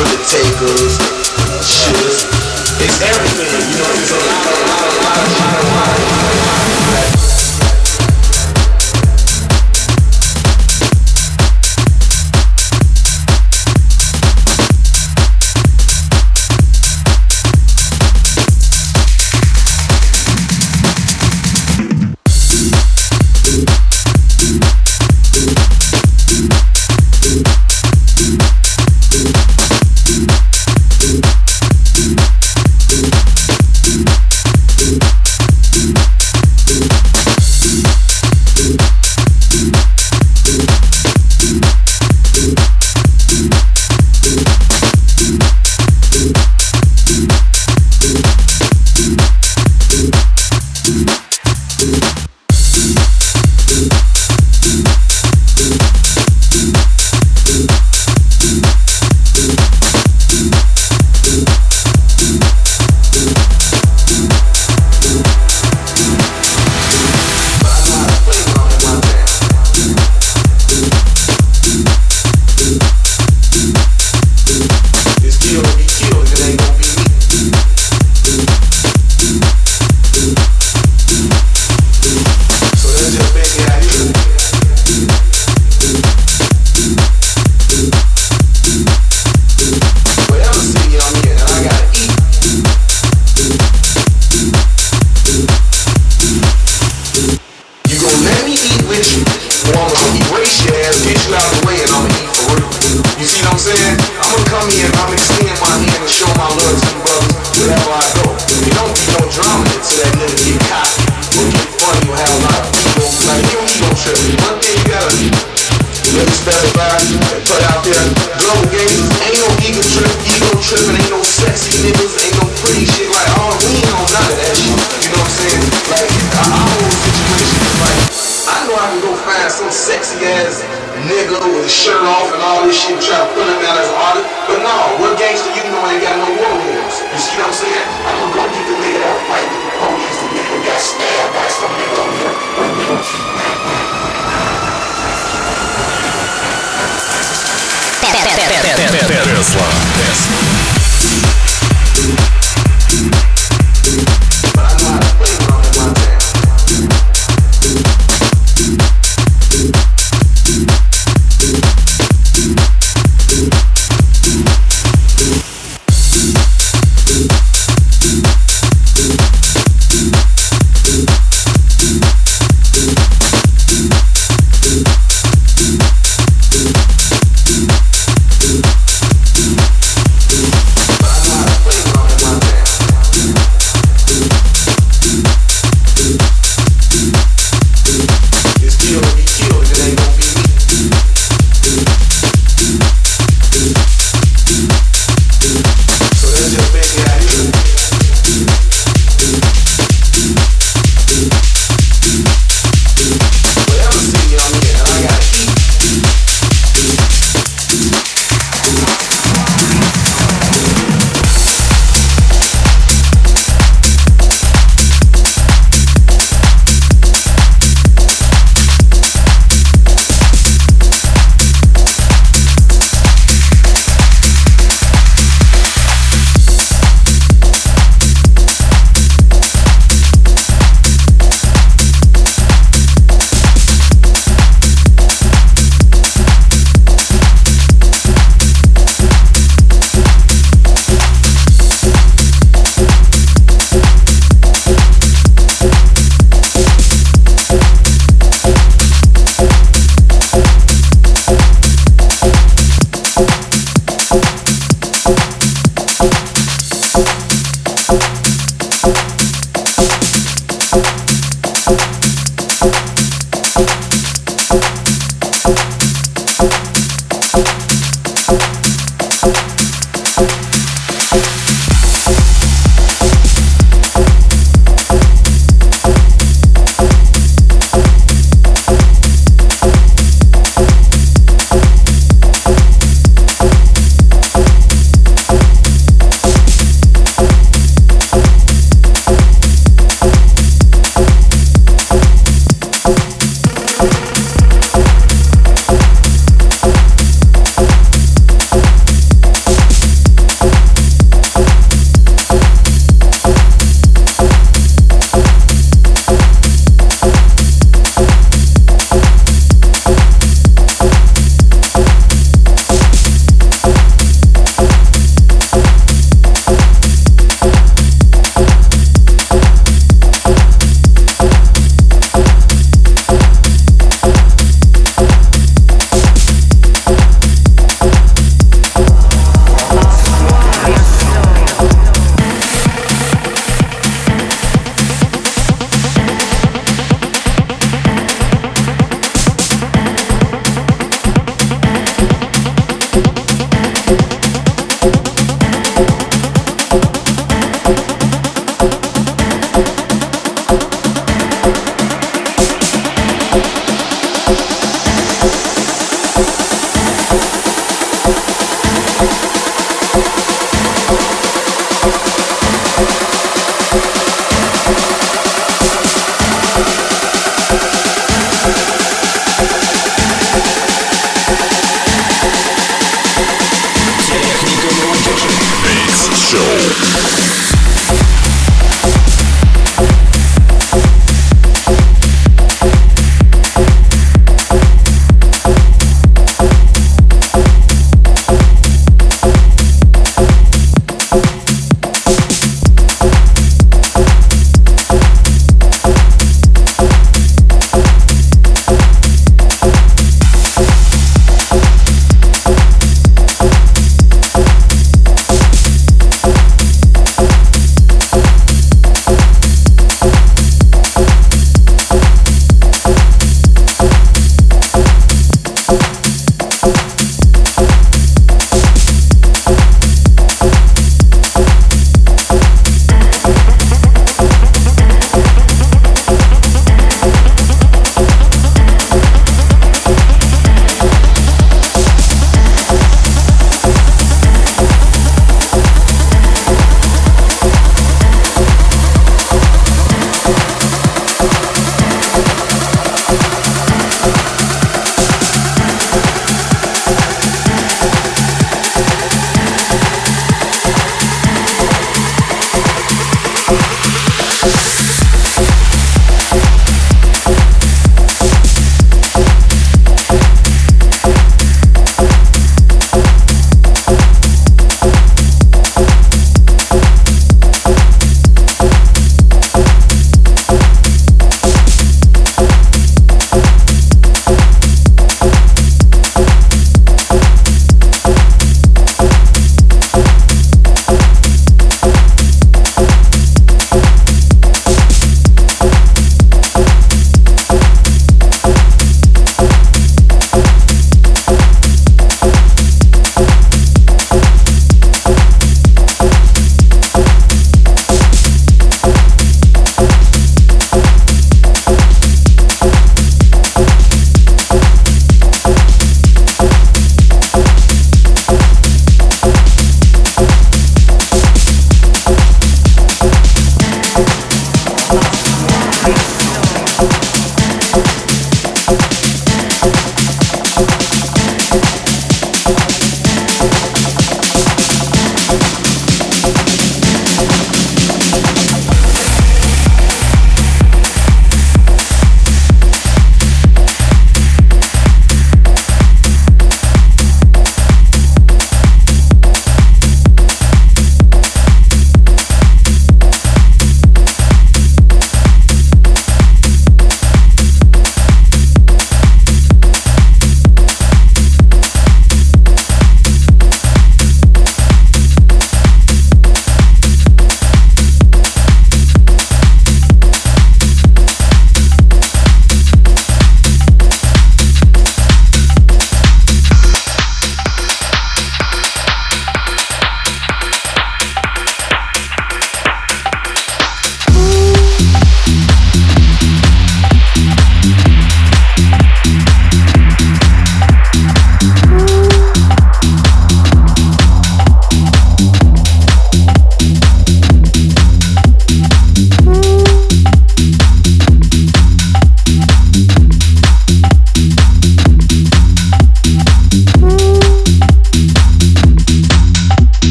undertakers, shit. It's everything, you know, there's a lot of, lot of tripping, ain't no sexy niggas, ain't no pretty shit like all we ain't on none of that shit. You know what I'm saying? Like our whole want is like, I know I can go find some sexy ass nigga with his shirt off and all this shit try to put him out as an artist. But no, what gangster you know ain't got no war rooms. You see what I'm saying? I'm gonna go get the nigga that fight the police, the nigga got stabbed by some nigga on Tesla.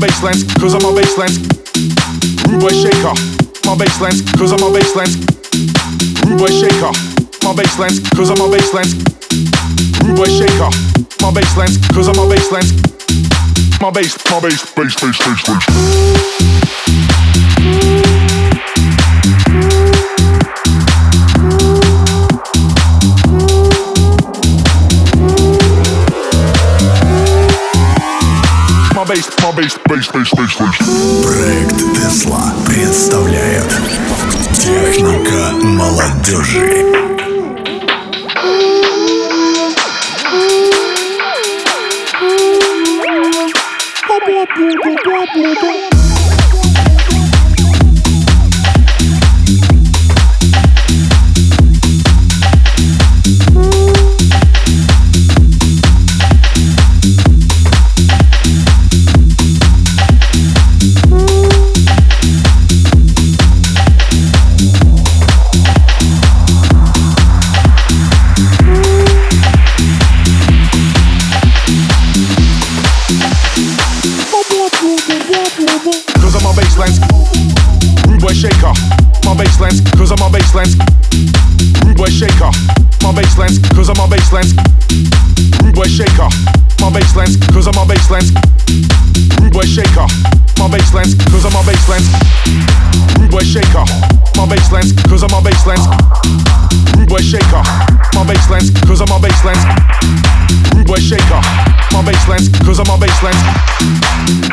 My baseline, cause I'm my baseline. Rude boy shaker, my baseline, cause I'm my baseline. Rude boy shaker, my baseline, cause I'm my baseline. Rude boy shaker, my baseline, cause I'm my baseline my bass, my bass, bass, bass, bass, bass. Проект Тесла представляет Техника молодежи.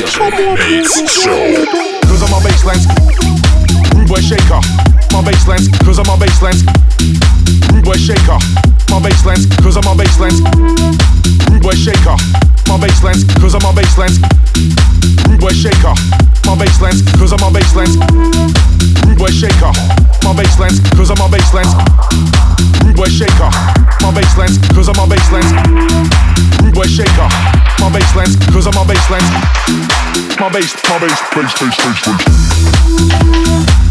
Cause I'm a baseline Rude boy shaker My baseline Cause I'm a baseline Rude boy shaker My baseline Cause I'm a baseline Rude boy shaker My baseline Cause I'm a baseline Rude boy shaker My baseline Cause I'm a baseline Rude boy shaker My baseline Cause I'm a baseline Rude boy shaker My baseline Cause I'm a baseline Rude boy shaker My baseline Cause I'm a baseline My bass, my bass, bass, bass, bass, bass.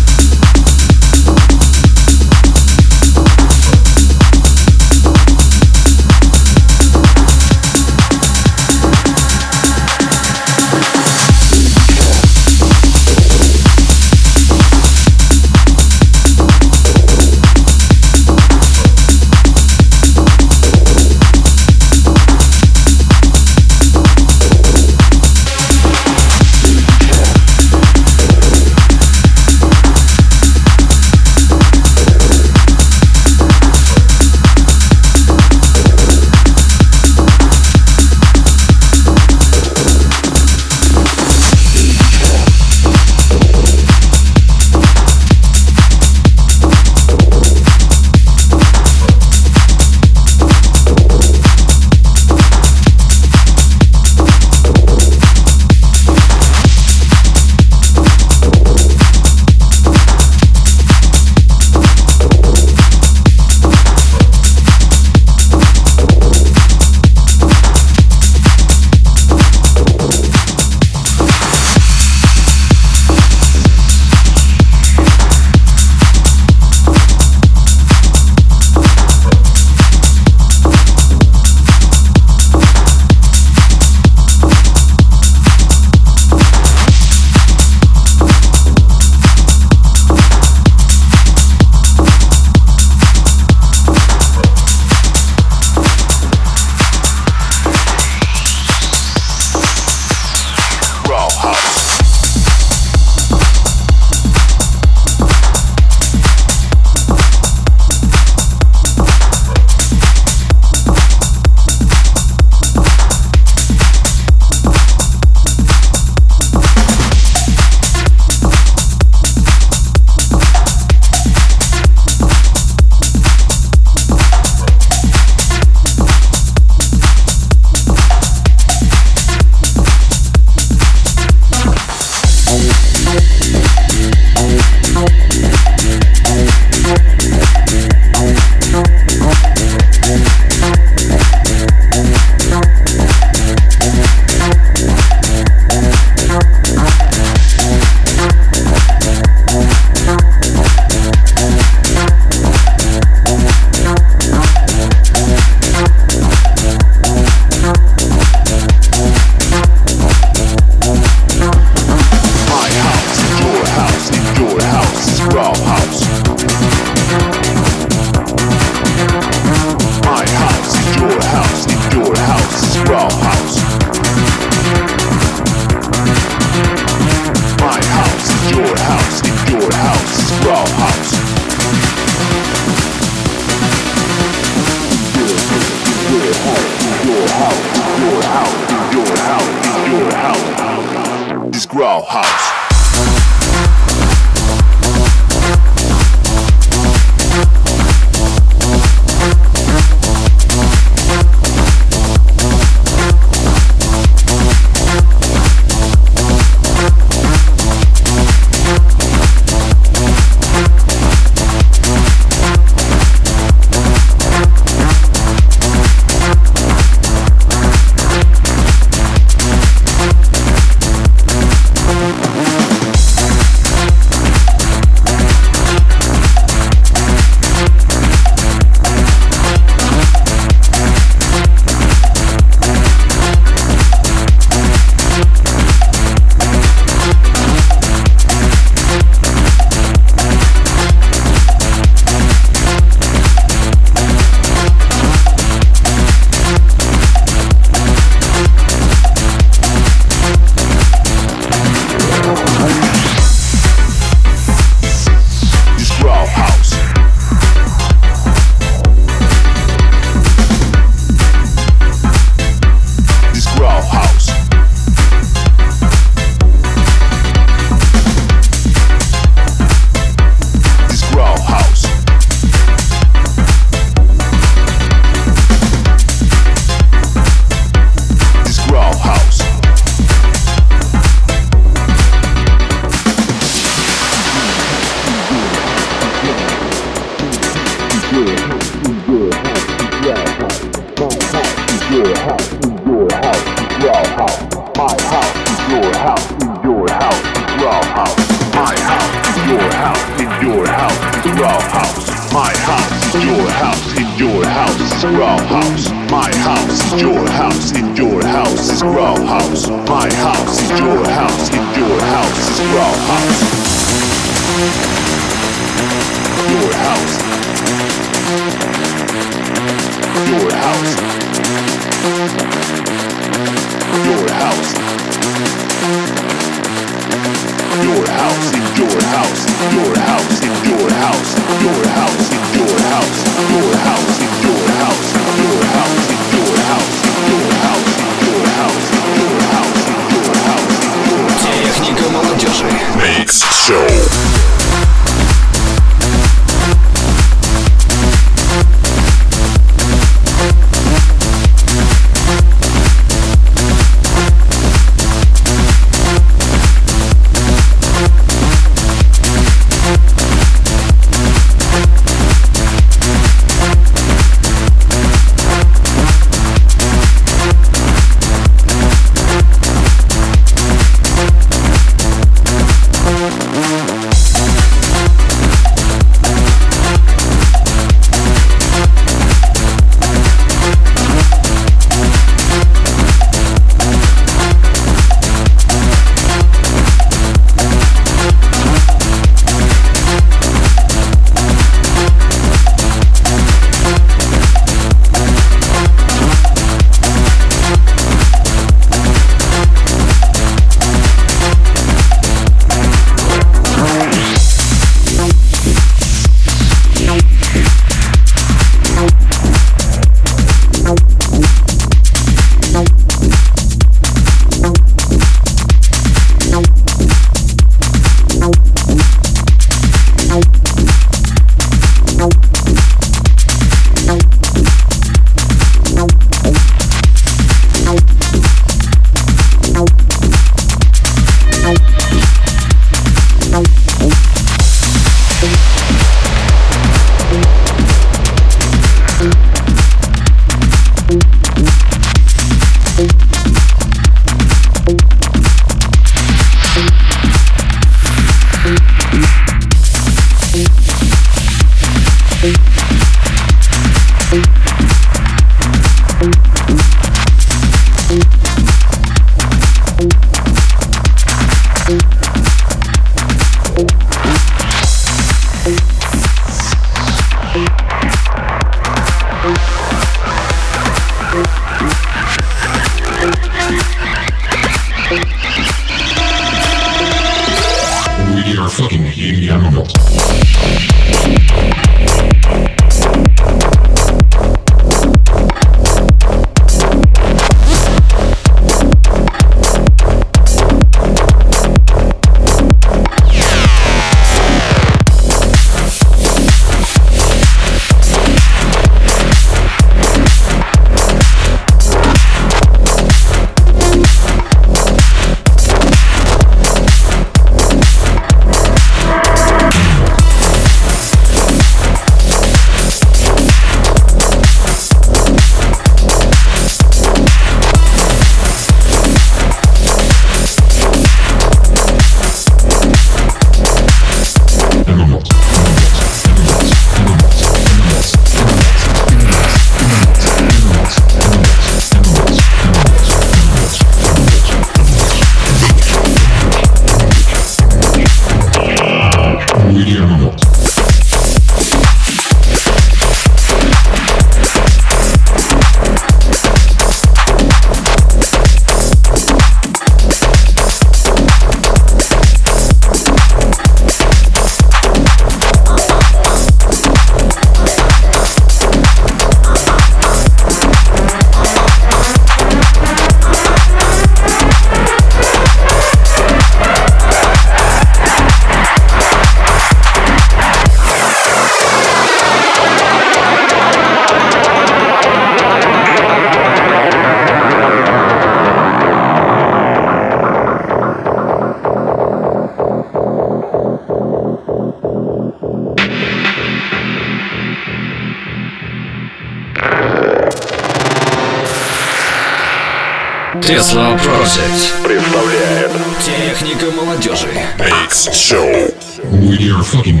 Tesla Project представляет Техника молодежи Mix Show We are fucking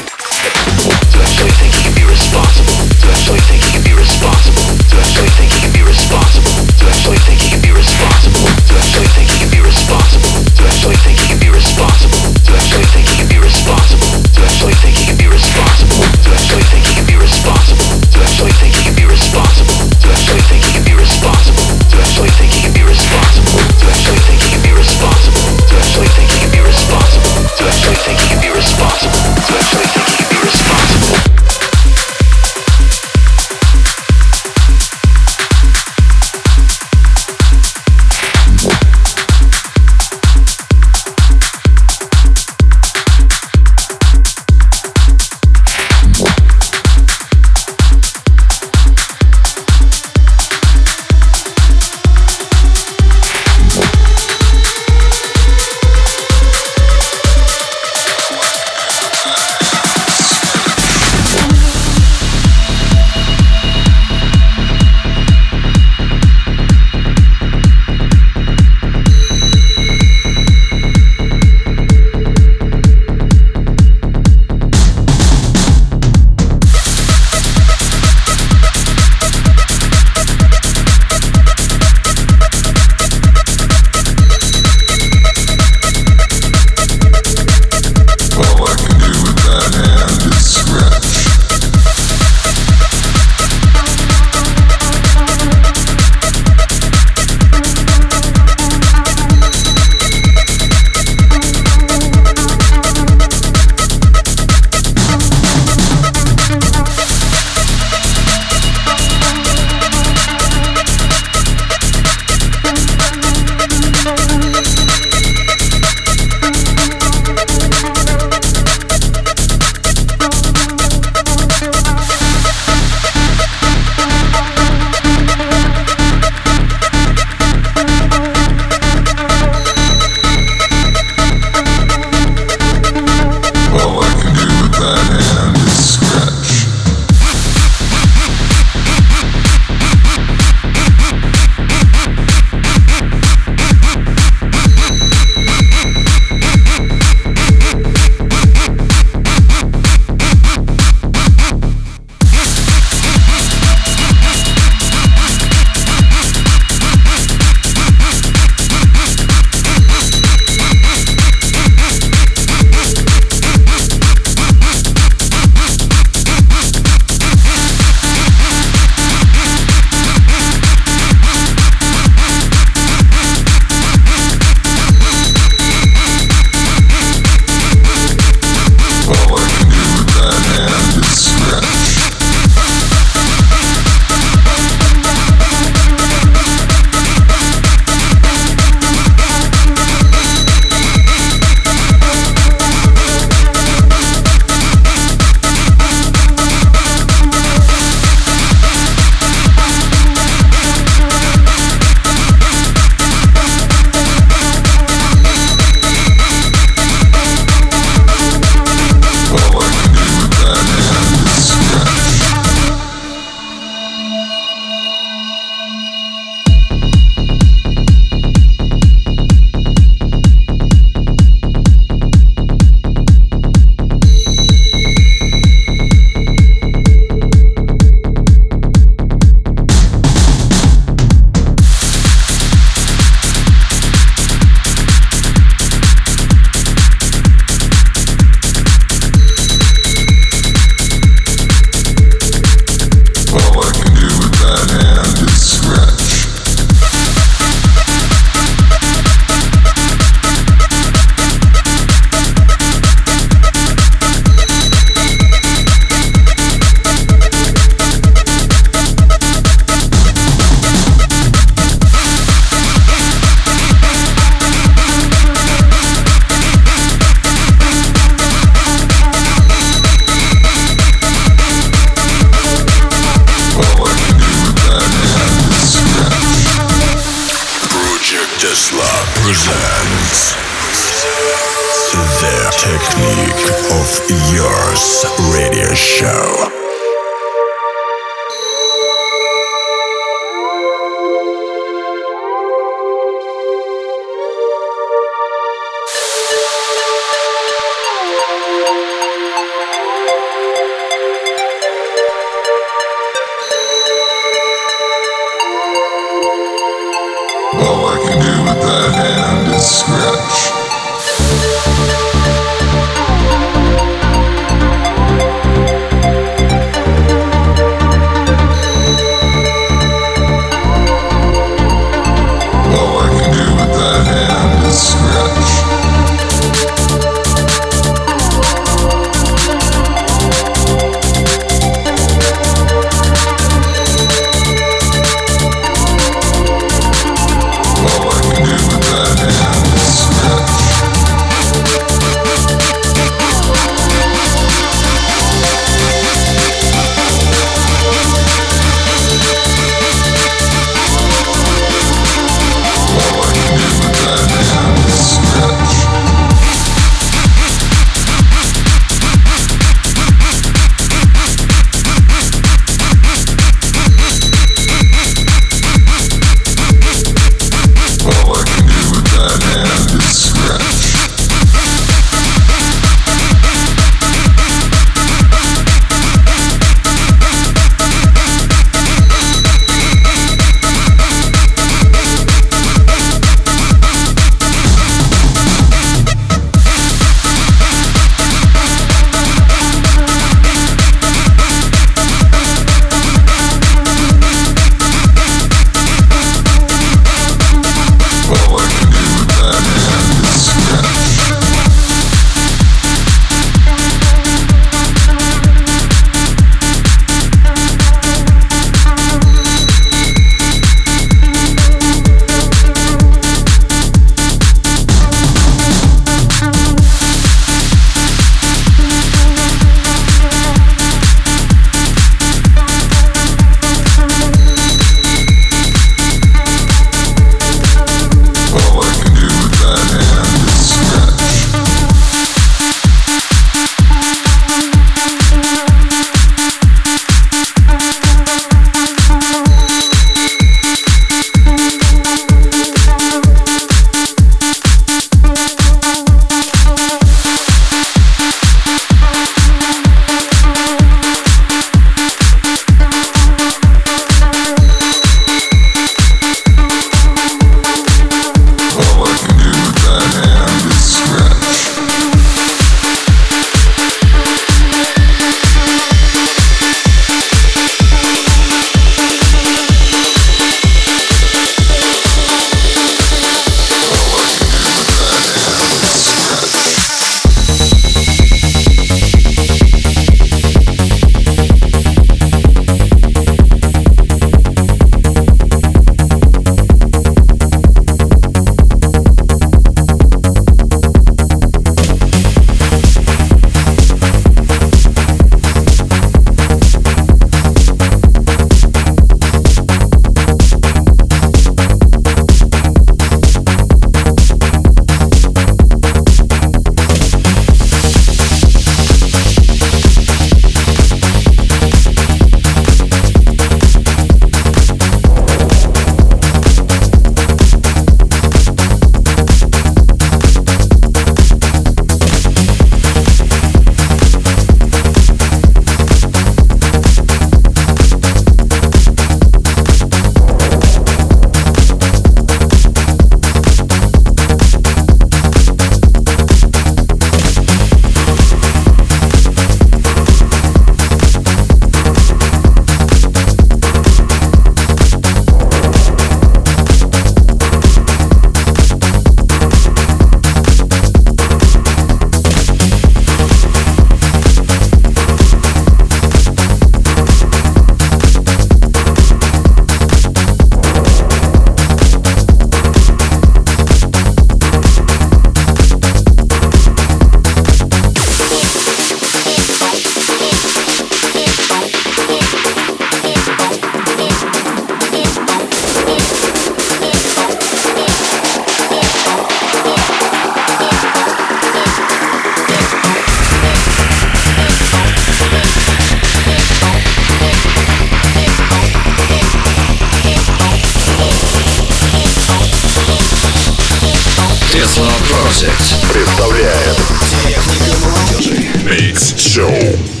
Classics представляет Техника молодежи Микс Шоу.